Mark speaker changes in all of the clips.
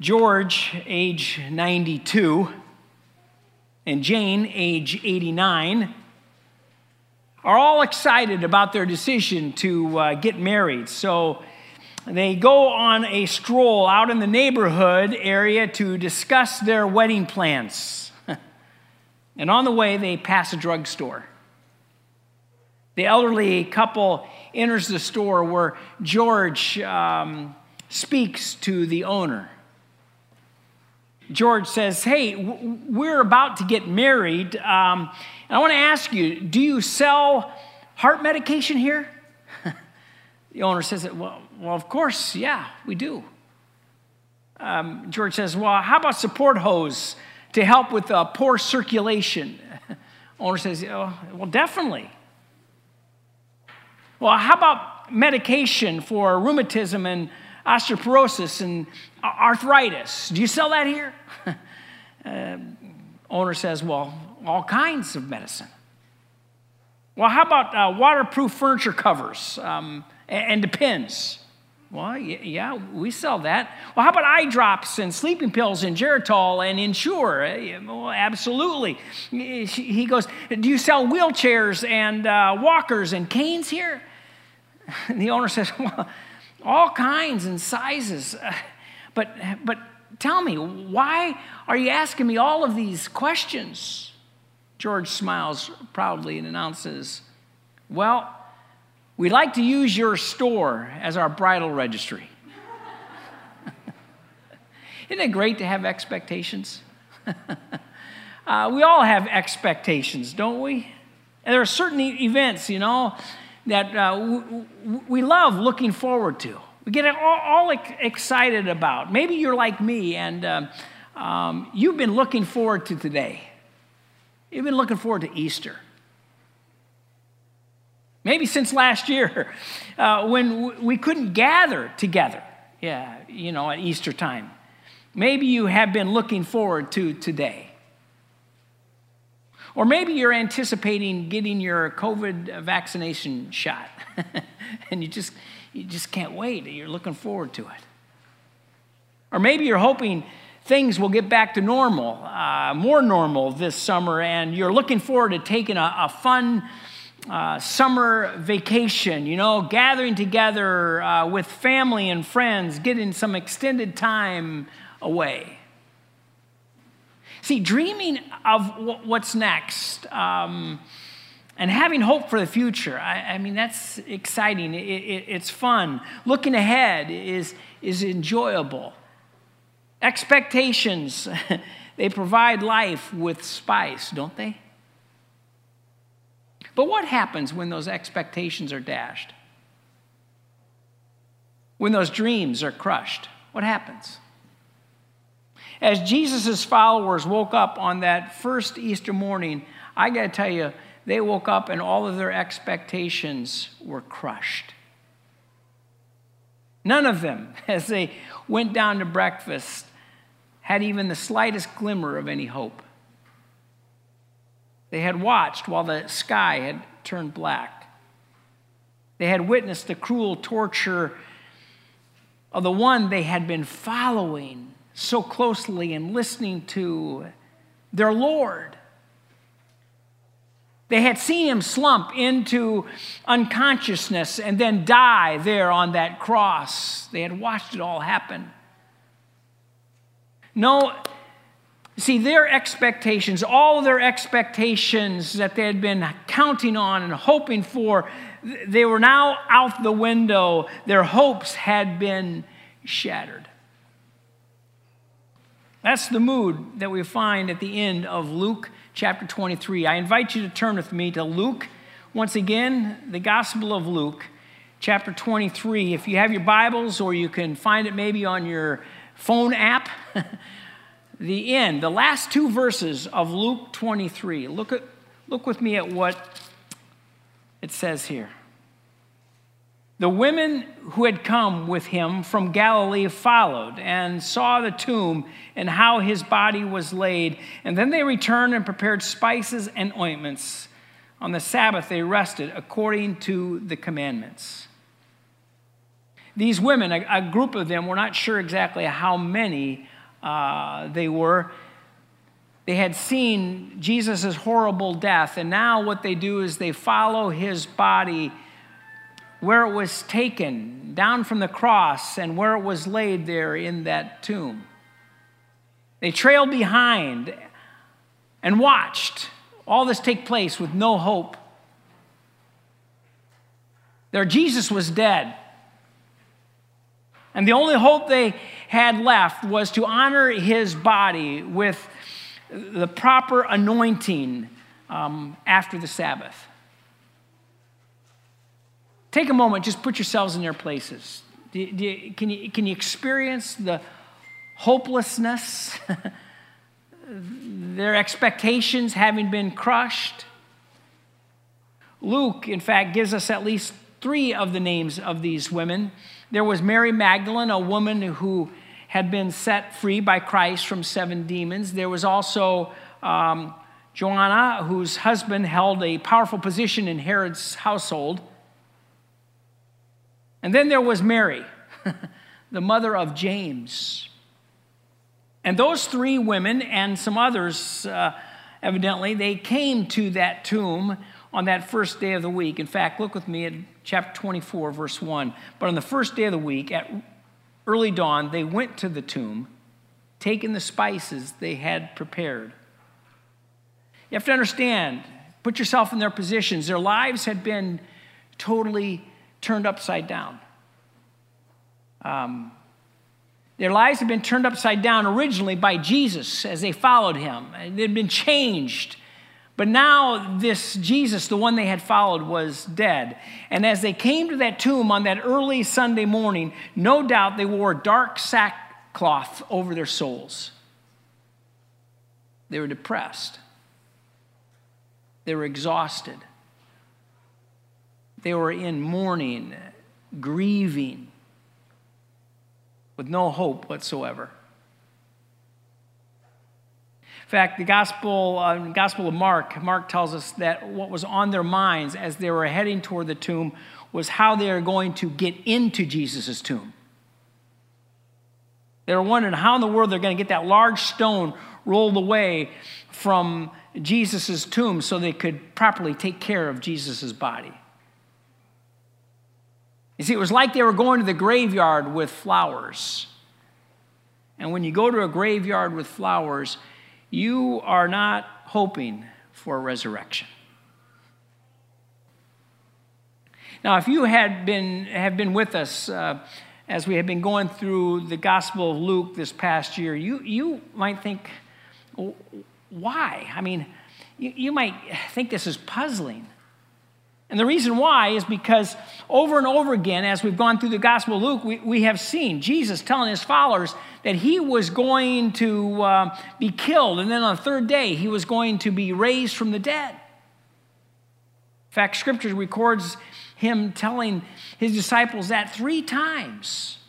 Speaker 1: George, age 92, and Jane, age 89, are all excited about their decision to uh, get married. So they go on a stroll out in the neighborhood area to discuss their wedding plans. and on the way, they pass a drugstore. The elderly couple enters the store where George um, speaks to the owner. George says, Hey, we're about to get married. Um, and I want to ask you, do you sell heart medication here? the owner says, well, well, of course, yeah, we do. Um, George says, Well, how about support hose to help with uh, poor circulation? owner says, oh, Well, definitely. Well, how about medication for rheumatism and osteoporosis and arthritis? Do you sell that here? uh, owner says, Well, all kinds of medicine. Well, how about uh, waterproof furniture covers um, and, and depends? Well, yeah, we sell that. Well, how about eye drops and sleeping pills and Geritol and Ensure? Uh, well, absolutely. He goes, Do you sell wheelchairs and uh, walkers and canes here? And the owner says, Well, all kinds and sizes. But, but tell me, why are you asking me all of these questions? George smiles proudly and announces, Well, we'd like to use your store as our bridal registry. Isn't it great to have expectations? uh, we all have expectations, don't we? And there are certain events, you know, that uh, we love looking forward to. We get all, all excited about. Maybe you're like me and um, um, you've been looking forward to today. You've been looking forward to Easter. Maybe since last year uh, when we couldn't gather together, yeah, you know, at Easter time. Maybe you have been looking forward to today. Or maybe you're anticipating getting your COVID vaccination shot and you just, you just can't wait. You're looking forward to it. Or maybe you're hoping things will get back to normal, uh, more normal this summer, and you're looking forward to taking a, a fun uh, summer vacation, you know, gathering together uh, with family and friends, getting some extended time away. See, dreaming of what's next um, and having hope for the future, I, I mean, that's exciting. It, it, it's fun. Looking ahead is, is enjoyable. Expectations, they provide life with spice, don't they? But what happens when those expectations are dashed? When those dreams are crushed? What happens? As Jesus' followers woke up on that first Easter morning, I got to tell you, they woke up and all of their expectations were crushed. None of them, as they went down to breakfast, had even the slightest glimmer of any hope. They had watched while the sky had turned black. They had witnessed the cruel torture of the one they had been following so closely and listening to their Lord. They had seen him slump into unconsciousness and then die there on that cross. They had watched it all happen. No, see, their expectations, all their expectations that they had been counting on and hoping for, they were now out the window. Their hopes had been shattered. That's the mood that we find at the end of Luke chapter 23. I invite you to turn with me to Luke. Once again, the Gospel of Luke, chapter 23. If you have your Bibles, or you can find it maybe on your phone app, the end, the last two verses of Luke 23. Look, at, look with me at what it says here. The women who had come with him from Galilee followed and saw the tomb and how his body was laid. And then they returned and prepared spices and ointments. On the Sabbath, they rested according to the commandments. These women, a, a group of them, we're not sure exactly how many uh, they were. They had seen Jesus' horrible death, and now what they do is they follow his body where it was taken down from the cross and where it was laid there in that tomb. They trailed behind and watched all this take place with no hope. Their Jesus was dead. And the only hope they had left was to honor his body with the proper anointing um, after the Sabbath. Take a moment, just put yourselves in their places. Do you, do you, can, you, can you experience the hopelessness, their expectations having been crushed? Luke, in fact, gives us at least three of the names of these women. There was Mary Magdalene, a woman who had been set free by Christ from seven demons. There was also um, Joanna, whose husband held a powerful position in Herod's household. And then there was Mary, the mother of James. And those three women and some others, uh, evidently, they came to that tomb on that first day of the week. In fact, look with me at chapter 24, verse 1. But on the first day of the week, at early dawn, they went to the tomb, taking the spices they had prepared. You have to understand, put yourself in their positions. Their lives had been totally turned upside down. Um, their lives had been turned upside down originally by Jesus as they followed him. They had been changed but now, this Jesus, the one they had followed, was dead. And as they came to that tomb on that early Sunday morning, no doubt they wore dark sackcloth over their souls. They were depressed, they were exhausted, they were in mourning, grieving, with no hope whatsoever In fact, the Gospel, uh, Gospel of Mark, Mark tells us that what was on their minds as they were heading toward the tomb was how they are going to get into Jesus' tomb. They were wondering how in the world they're going to get that large stone rolled away from Jesus' tomb so they could properly take care of Jesus' body. You see, it was like they were going to the graveyard with flowers. And when you go to a graveyard with flowers, you are not hoping for resurrection. Now, if you had been, have been with us uh, as we have been going through the Gospel of Luke this past year, you, you might think, why? I mean, you, you might think this is puzzling. And the reason why is because over and over again, as we've gone through the Gospel of Luke, we, we have seen Jesus telling his followers that he was going to uh, be killed, and then on the third day, he was going to be raised from the dead. In fact, Scripture records him telling his disciples that three times.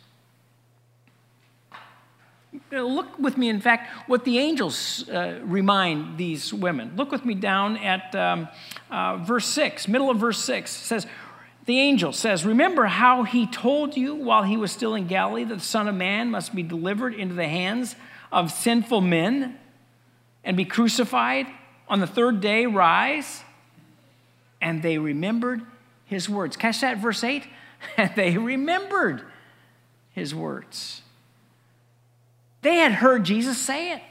Speaker 1: Look with me, in fact, what the angels uh, remind these women. Look with me down at um, uh, verse 6, middle of verse 6. It says, The angel says, Remember how he told you while he was still in Galilee that the Son of Man must be delivered into the hands of sinful men and be crucified, on the third day rise? And they remembered his words. Catch that, verse 8? And they remembered his words. They had heard Jesus say it.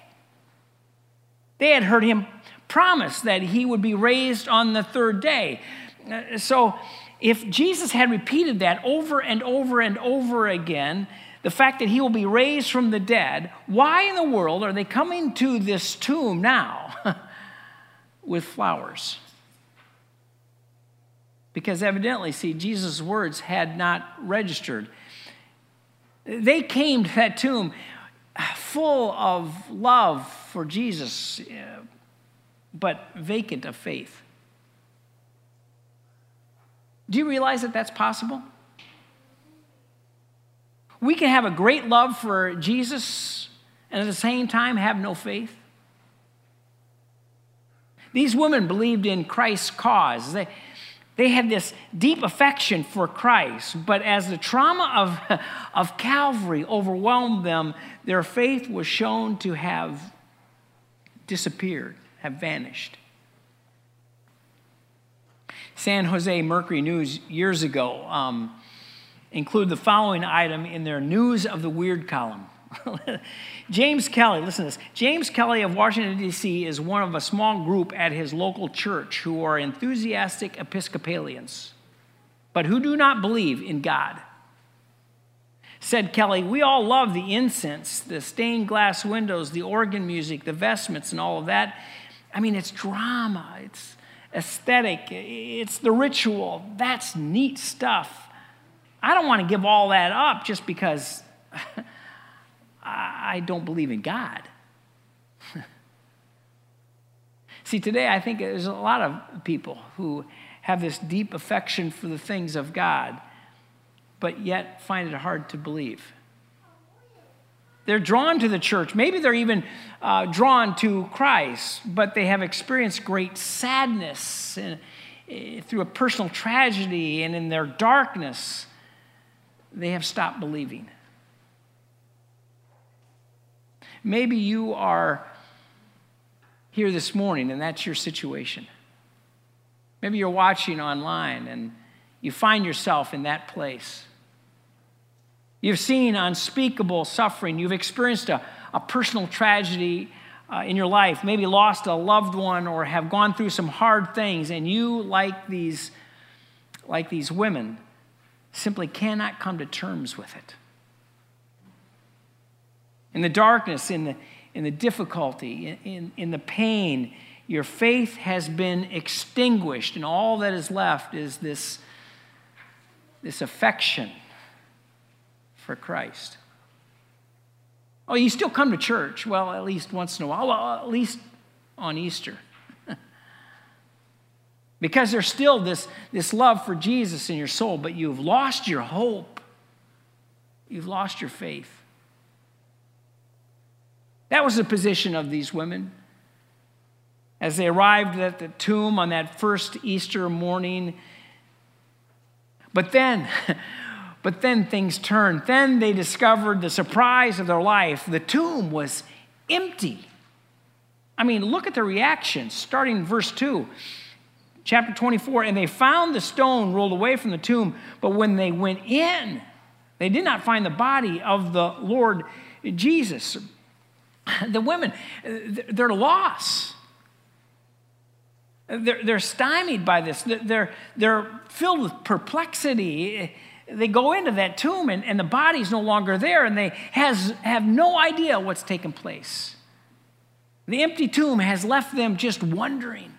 Speaker 1: They had heard him promise that he would be raised on the third day. Uh, so, if Jesus had repeated that over and over and over again, the fact that he will be raised from the dead, why in the world are they coming to this tomb now with flowers? Because evidently, see, Jesus' words had not registered. They came to that tomb full of love for Jesus, uh, but vacant of faith. Do you realize that that's possible? We can have a great love for Jesus and at the same time have no faith. These women believed in Christ's cause. They, They had this deep affection for Christ, but as the trauma of, of Calvary overwhelmed them, their faith was shown to have disappeared, have vanished. San Jose Mercury News years ago um, included the following item in their News of the Weird column. James Kelly, listen to this. James Kelly of Washington, D.C., is one of a small group at his local church who are enthusiastic Episcopalians, but who do not believe in God. Said Kelly, We all love the incense, the stained glass windows, the organ music, the vestments, and all of that. I mean, it's drama, it's aesthetic, it's the ritual. That's neat stuff. I don't want to give all that up just because. I don't believe in God. See, today I think there's a lot of people who have this deep affection for the things of God, but yet find it hard to believe. They're drawn to the church. Maybe they're even uh, drawn to Christ, but they have experienced great sadness uh, through a personal tragedy, and in their darkness, they have stopped believing. Maybe you are here this morning and that's your situation. Maybe you're watching online and you find yourself in that place. You've seen unspeakable suffering. You've experienced a, a personal tragedy uh, in your life, maybe lost a loved one or have gone through some hard things, and you, like these, like these women, simply cannot come to terms with it in the darkness, in the, in the difficulty, in, in, in the pain, your faith has been extinguished, and all that is left is this, this affection for Christ. Oh, you still come to church. Well, at least once in a while. Well, at least on Easter. because there's still this, this love for Jesus in your soul, but you've lost your hope. You've lost your faith. That was the position of these women. As they arrived at the tomb on that first Easter morning. But then, but then things turned. Then they discovered the surprise of their life. The tomb was empty. I mean, look at the reaction, starting in verse 2 chapter 24 and they found the stone rolled away from the tomb but when they went in they did not find the body of the lord jesus the women, they're lost. They're, they're stymied by this. They're, they're filled with perplexity. They go into that tomb and, and the body's no longer there and they has, have no idea what's taken place. The empty tomb has left them just wondering.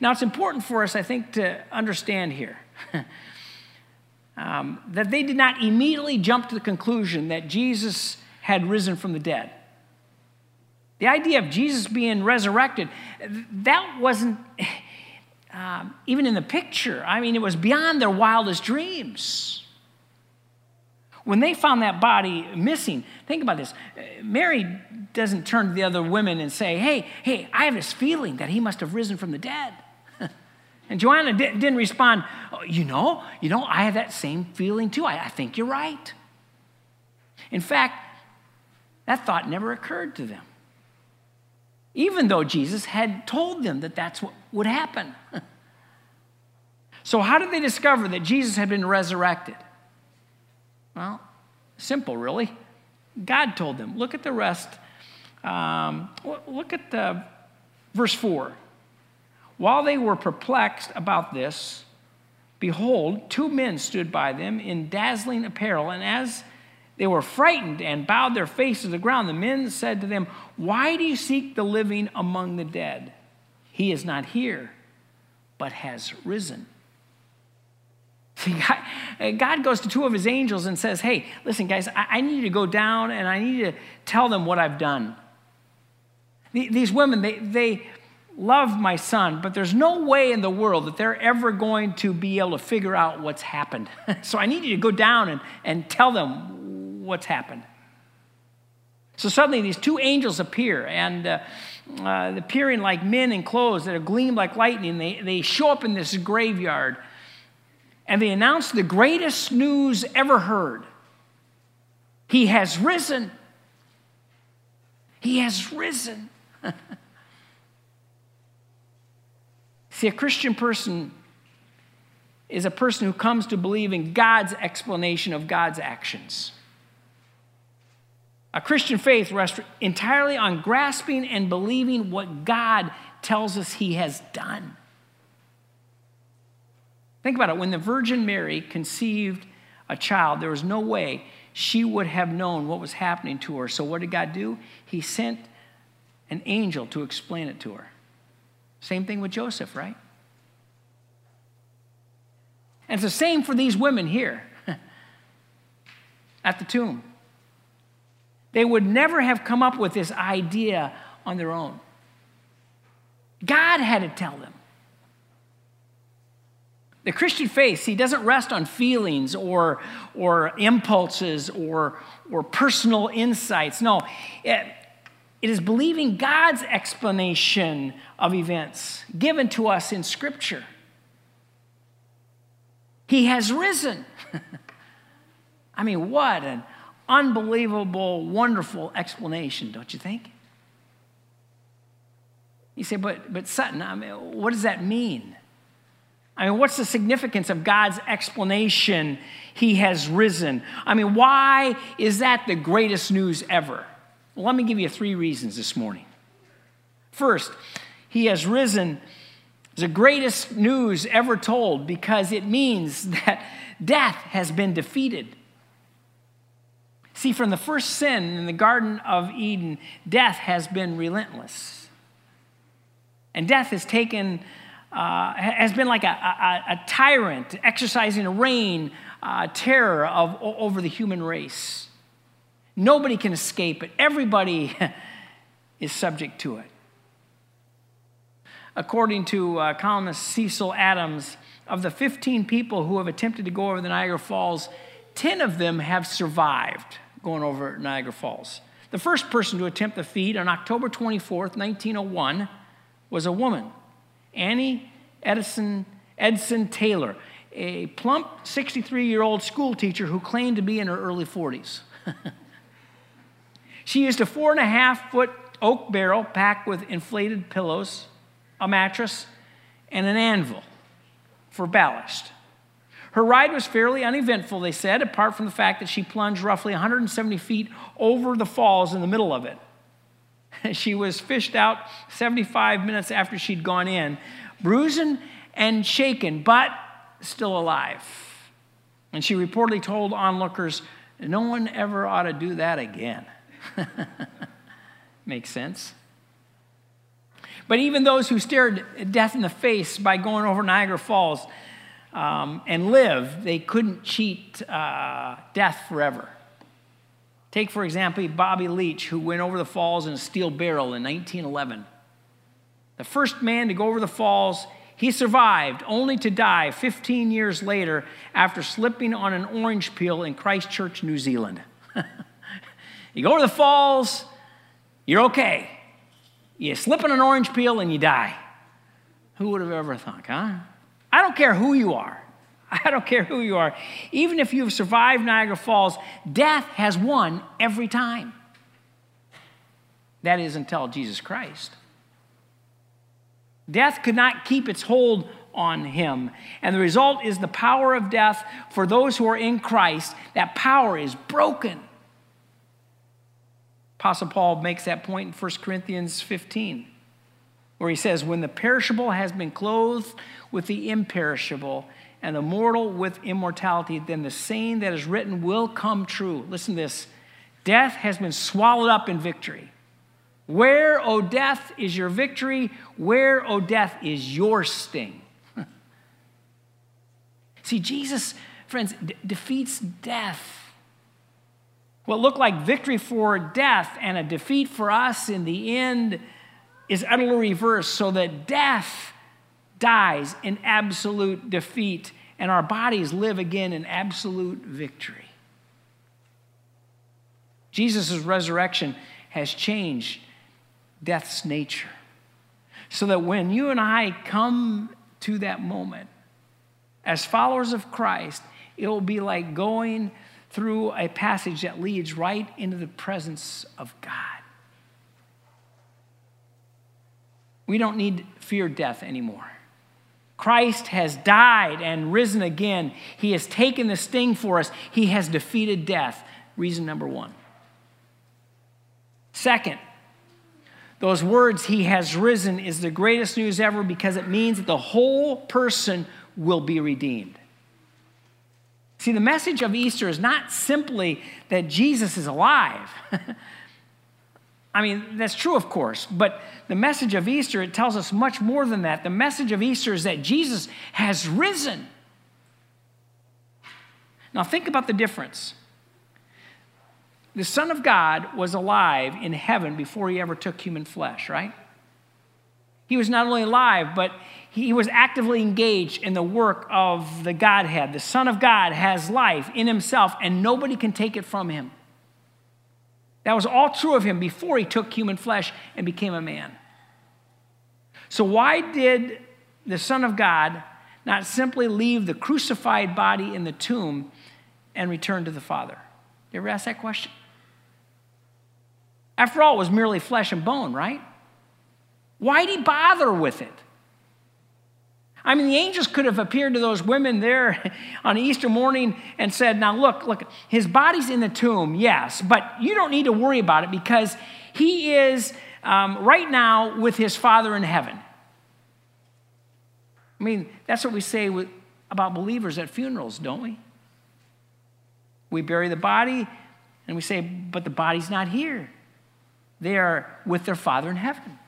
Speaker 1: Now, it's important for us, I think, to understand here um, that they did not immediately jump to the conclusion that Jesus had risen from the dead. The idea of Jesus being resurrected, that wasn't um, even in the picture. I mean, it was beyond their wildest dreams. When they found that body missing, think about this. Mary doesn't turn to the other women and say, Hey, hey, I have this feeling that he must have risen from the dead. and Joanna didn't respond, oh, You know, you know, I have that same feeling too. I, I think you're right. In fact, that thought never occurred to them. Even though Jesus had told them that that's what would happen. so, how did they discover that Jesus had been resurrected? Well, simple, really. God told them. Look at the rest. Um, look at the, verse 4. While they were perplexed about this, behold, two men stood by them in dazzling apparel, and as they were frightened and bowed their faces to the ground. The men said to them, Why do you seek the living among the dead? He is not here, but has risen. See, God, goes to two of his angels and says, Hey, listen, guys, I, need you to go down and I need to tell them what I've done. These women, they, they love my son, but there's no way in the world that they're ever going to be able to figure out what's happened. so I need you to go down and, and tell them what's happened. So suddenly these two angels appear, and uh, uh, appearing like men in clothes that gleam like lightning. They, they show up in this graveyard, and they announce the greatest news ever heard. He has risen. He has risen. See, a Christian person is a person who comes to believe in God's explanation of God's actions. A Christian faith rests entirely on grasping and believing what God tells us He has done. Think about it. When the Virgin Mary conceived a child, there was no way she would have known what was happening to her. So, what did God do? He sent an angel to explain it to her. Same thing with Joseph, right? And it's the same for these women here at the tomb. They would never have come up with this idea on their own. God had to tell them. The Christian faith, see, doesn't rest on feelings or, or impulses or, or personal insights. No, it, it is believing God's explanation of events given to us in Scripture. He has risen. I mean, what an unbelievable, wonderful explanation, don't you think? You say, but, but Sutton, I mean, what does that mean? I mean, what's the significance of God's explanation? He has risen. I mean, why is that the greatest news ever? Well, let me give you three reasons this morning. First, He has risen is the greatest news ever told because it means that death has been defeated. See, from the first sin in the Garden of Eden, death has been relentless. And death has taken, uh, has been like a, a, a, tyrant exercising a reign, uh, terror of, over the human race. Nobody can escape it, everybody is subject to it. According to uh, columnist Cecil Adams, of the 15 people who have attempted to go over the Niagara Falls, 10 of them have survived going over Niagara Falls. The first person to attempt the feat on October 24, 1901, was a woman, Annie Edison, Edson Taylor, a plump 63 year old school teacher who claimed to be in her early 40s. she used a four and a half foot oak barrel packed with inflated pillows, a mattress, and an anvil for ballast. Her ride was fairly uneventful, they said, apart from the fact that she plunged roughly 170 feet over the falls in the middle of it. She was fished out 75 minutes after she'd gone in, bruising and shaken, but still alive. And she reportedly told onlookers, No one ever ought to do that again. Makes sense. But even those who stared death in the face by going over Niagara Falls um, and live, they couldn't cheat uh, death forever. Take, for example, Bobby Leach, who went over the falls in a steel barrel in 1911. The first man to go over the falls, he survived only to die 15 years later after slipping on an orange peel in Christchurch, New Zealand. you go over the falls, you're okay. You slip on an orange peel and you die. Who would have ever thought, huh? I don't care who you are. I don't care who you are. Even if you've survived Niagara Falls, death has won every time. That is until Jesus Christ. Death could not keep its hold on him. And the result is the power of death for those who are in Christ. That power is broken. Apostle Paul makes that point in 1 Corinthians 15, where he says, When the perishable has been clothed with the imperishable, and the mortal with immortality, then the saying that is written will come true. Listen to this death has been swallowed up in victory. Where, O death, is your victory? Where, O death, is your sting? See, Jesus, friends, d- defeats death what looked like victory for death and a defeat for us in the end is utterly reversed, so that death dies in absolute defeat and our bodies live again in absolute victory. Jesus' resurrection has changed death's nature. So that when you and I come to that moment, as followers of Christ, it will be like going through a passage that leads right into the presence of God. We don't need fear death anymore. Christ has died and risen again. He has taken the sting for us. He has defeated death. Reason number one. Second, those words, He has risen, is the greatest news ever because it means that the whole person will be redeemed. See, the message of Easter is not simply that Jesus is alive. I mean, that's true, of course, but the message of Easter, it tells us much more than that. The message of Easter is that Jesus has risen. Now, think about the difference. The Son of God was alive in heaven before he ever took human flesh, right? He was not only alive, but he was actively engaged in the work of the Godhead. The Son of God has life in himself, and nobody can take it from him. That was all true of him before he took human flesh and became a man. So, why did the Son of God not simply leave the crucified body in the tomb and return to the Father? You ever ask that question? After all, it was merely flesh and bone, right? Why'd he bother with it? I mean, the angels could have appeared to those women there on Easter morning and said, Now look, look, his body's in the tomb, yes, but you don't need to worry about it because he is um, right now with his Father in heaven. I mean, that's what we say with, about believers at funerals, don't we? We bury the body and we say, But the body's not here. They are with their Father in heaven.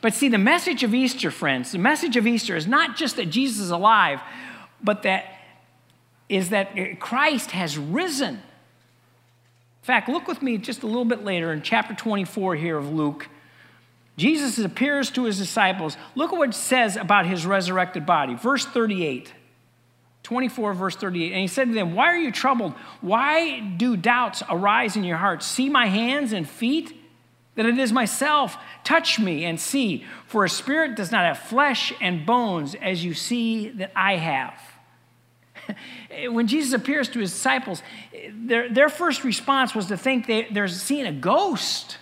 Speaker 1: But see, the message of Easter, friends, the message of Easter is not just that Jesus is alive, but that is that Christ has risen. In fact, look with me just a little bit later in chapter 24 here of Luke. Jesus appears to his disciples. Look at what it says about his resurrected body. Verse 38. 24, verse 38. And he said to them, Why are you troubled? Why do doubts arise in your hearts? See my hands and feet, that it is myself. Touch me and see, for a spirit does not have flesh and bones as you see that I have. when Jesus appears to his disciples, their, their first response was to think they, they're seeing a ghost.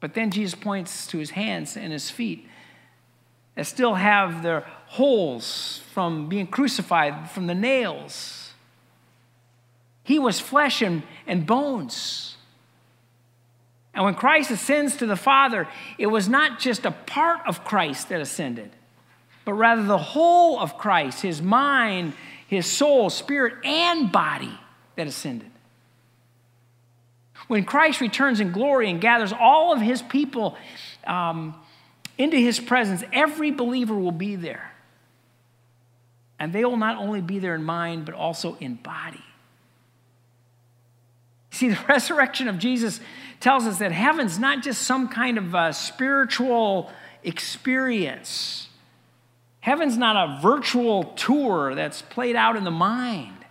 Speaker 1: But then Jesus points to his hands and his feet that still have their holes from being crucified, from the nails. He was flesh and, and bones. And when Christ ascends to the Father, it was not just a part of Christ that ascended, but rather the whole of Christ, his mind, his soul, spirit, and body that ascended. When Christ returns in glory and gathers all of his people um, into his presence, every believer will be there. And they will not only be there in mind, but also in body. See, the resurrection of Jesus tells us that heaven's not just some kind of a spiritual experience. Heaven's not a virtual tour that's played out in the mind,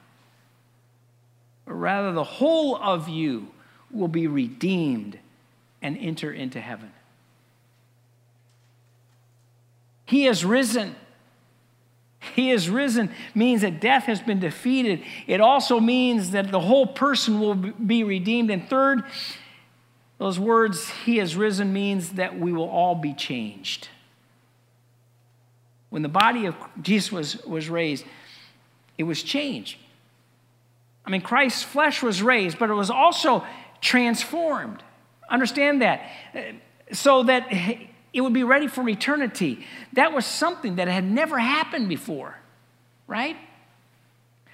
Speaker 1: but rather the whole of you will be redeemed and enter into heaven. He has risen. He has risen means that death has been defeated. It also means that the whole person will be redeemed. And third, those words, He has risen, means that we will all be changed. When the body of Jesus was, was raised, it was changed. I mean, Christ's flesh was raised, but it was also transformed. Understand that. So that it would be ready for eternity. That was something that had never happened before, right?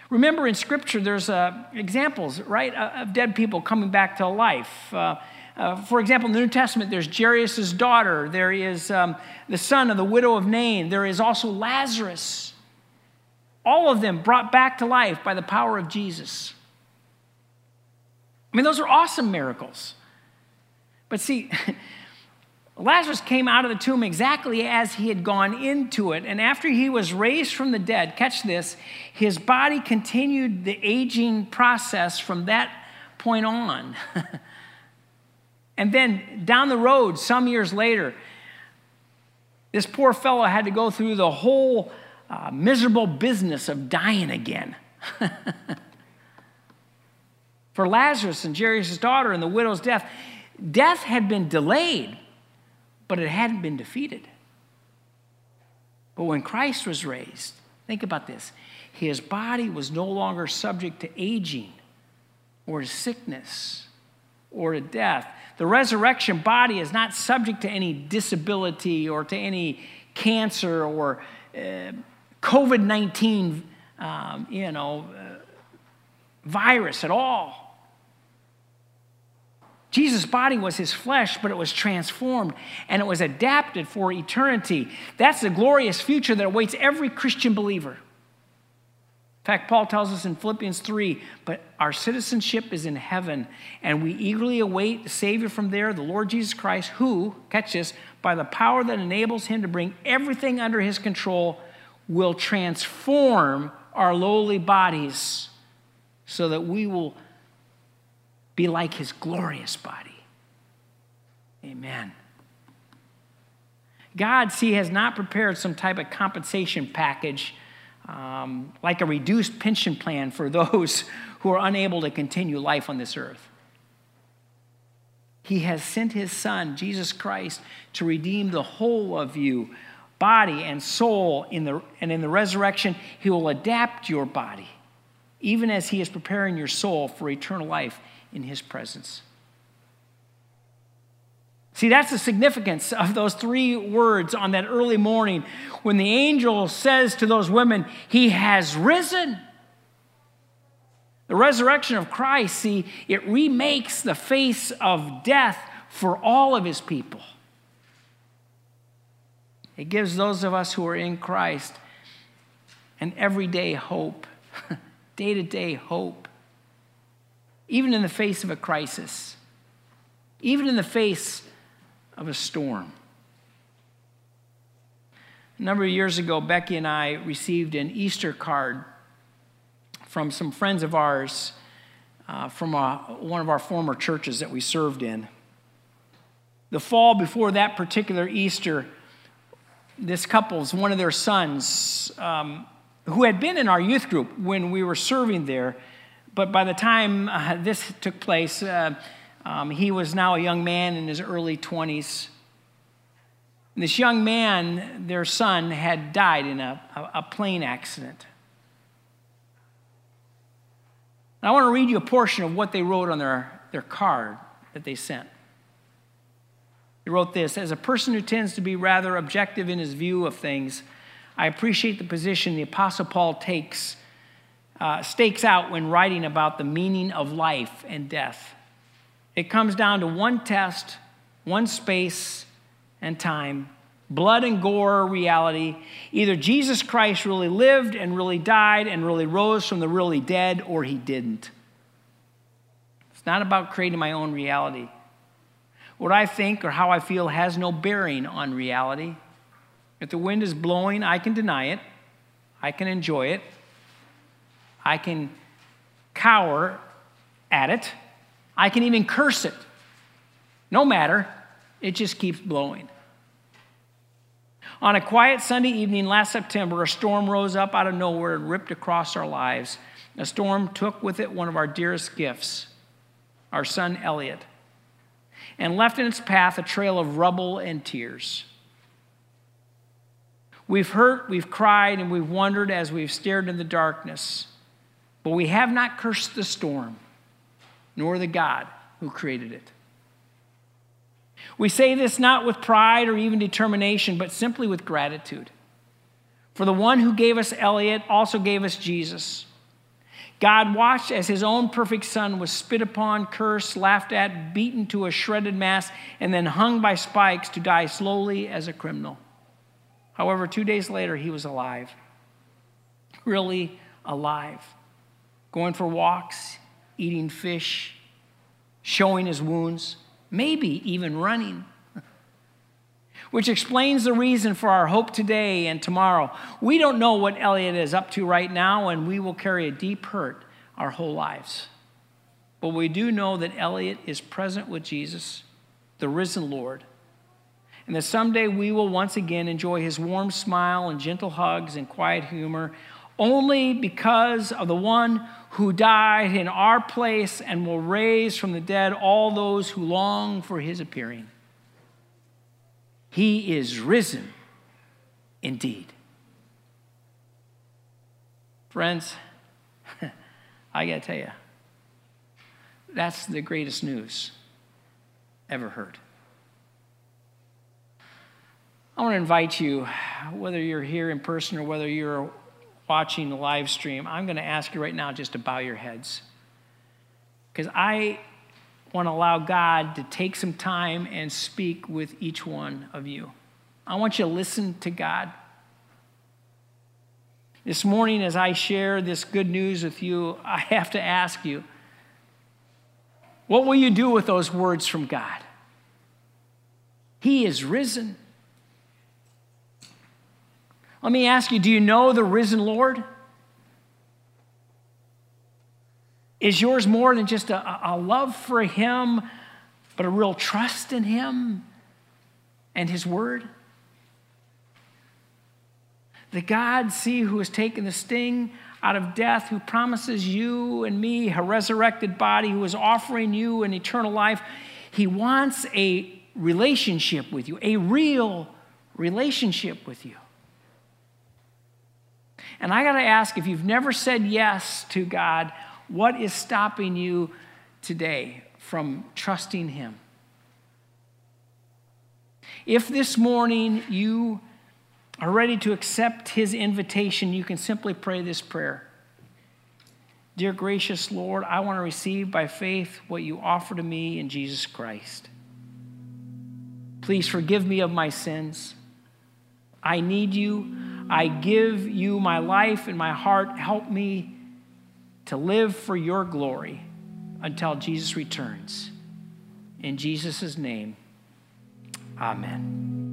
Speaker 1: Remember in Scripture, there's uh, examples, right, uh, of dead people coming back to life. Uh, uh, for example, in the New Testament, there's Jairus' daughter, there is um, the son of the widow of Nain, there is also Lazarus. All of them brought back to life by the power of Jesus. I mean, those are awesome miracles. But see, Lazarus came out of the tomb exactly as he had gone into it. And after he was raised from the dead, catch this, his body continued the aging process from that point on. and then down the road, some years later, this poor fellow had to go through the whole uh, miserable business of dying again. For Lazarus and Jairus' daughter and the widow's death, death had been delayed but it hadn't been defeated. But when Christ was raised, think about this his body was no longer subject to aging or to sickness or to death. The resurrection body is not subject to any disability or to any cancer or uh, COVID 19, um, you know, uh, virus at all. Jesus' body was his flesh, but it was transformed and it was adapted for eternity. That's the glorious future that awaits every Christian believer. In fact, Paul tells us in Philippians 3 but our citizenship is in heaven, and we eagerly await the Savior from there, the Lord Jesus Christ, who, catch this, by the power that enables him to bring everything under his control, will transform our lowly bodies so that we will be like his glorious body. Amen. God, see, has not prepared some type of compensation package um, like a reduced pension plan for those who are unable to continue life on this earth. He has sent his Son, Jesus Christ, to redeem the whole of you, body and soul, in the, and in the resurrection, he will adapt your body, even as he is preparing your soul for eternal life in his presence. See, that's the significance of those three words on that early morning when the angel says to those women, He has risen. The resurrection of Christ, see, it remakes the face of death for all of his people. It gives those of us who are in Christ an everyday hope, day to day hope even in the face of a crisis, even in the face of a storm. A number of years ago, Becky and I received an Easter card from some friends of ours uh, from a, one of our former churches that we served in. The fall before that particular Easter, this couple's one of their sons, um, who had been in our youth group when we were serving there, but by the time uh, this took place, uh, um, he was now a young man in his early 20s. This young man, their son, had died in a, a, a plane accident. I want to read you a portion of what they wrote on their, their card that they sent. He wrote this As a person who tends to be rather objective in his view of things, I appreciate the position the Apostle Paul takes uh, stakes out when writing about the meaning of life and death. It comes down to one test, one space and time, blood and gore reality. Either Jesus Christ really lived and really died and really rose from the really dead, or he didn't. It's not about creating my own reality. What I think or how I feel has no bearing on reality. If the wind is blowing, I can deny it, I can enjoy it. I can cower at it. I can even curse it. No matter, it just keeps blowing. On a quiet Sunday evening last September, a storm rose up out of nowhere and ripped across our lives. A storm took with it one of our dearest gifts, our son Elliot, and left in its path a trail of rubble and tears. We've hurt, we've cried, and we've wondered as we've stared in the darkness. But we have not cursed the storm, nor the God who created it. We say this not with pride or even determination, but simply with gratitude. For the one who gave us Elliot also gave us Jesus. God watched as his own perfect son was spit upon, cursed, laughed at, beaten to a shredded mass, and then hung by spikes to die slowly as a criminal. However, two days later, he was alive. Really alive going for walks, eating fish, showing his wounds, maybe even running. which explains the reason for our hope today and tomorrow. We don't know what Elliot is up to right now, and we will carry a deep hurt our whole lives. But we do know that Elliot is present with Jesus, the risen Lord, and that someday we will once again enjoy his warm smile and gentle hugs and quiet humor only because of the one who died in our place and will raise from the dead all those who long for his appearing. He is risen indeed. Friends, I got to tell you, that's the greatest news ever heard. I want to invite you, whether you're here in person or whether you're watching the live stream, I'm going to ask you right now just to bow your heads. Because I want to allow God to take some time and speak with each one of you. I want you to listen to God. This morning, as I share this good news with you, I have to ask you what will you do with those words from God? He is risen. Let me ask you do you know the risen Lord? Is yours more than just a, a love for Him, but a real trust in Him and His Word? The God, see, who has taken the sting out of death, who promises you and me a resurrected body, who is offering you an eternal life, He wants a relationship with you, a real relationship with you. And I got to ask if you've never said yes to God, what is stopping you today from trusting Him? If this morning you are ready to accept His invitation, you can simply pray this prayer Dear gracious Lord, I want to receive by faith what you offer to me in Jesus Christ. Please forgive me of my sins. I need you. I give you my life and my heart. Help me to live for your glory until Jesus returns. In Jesus' name, amen.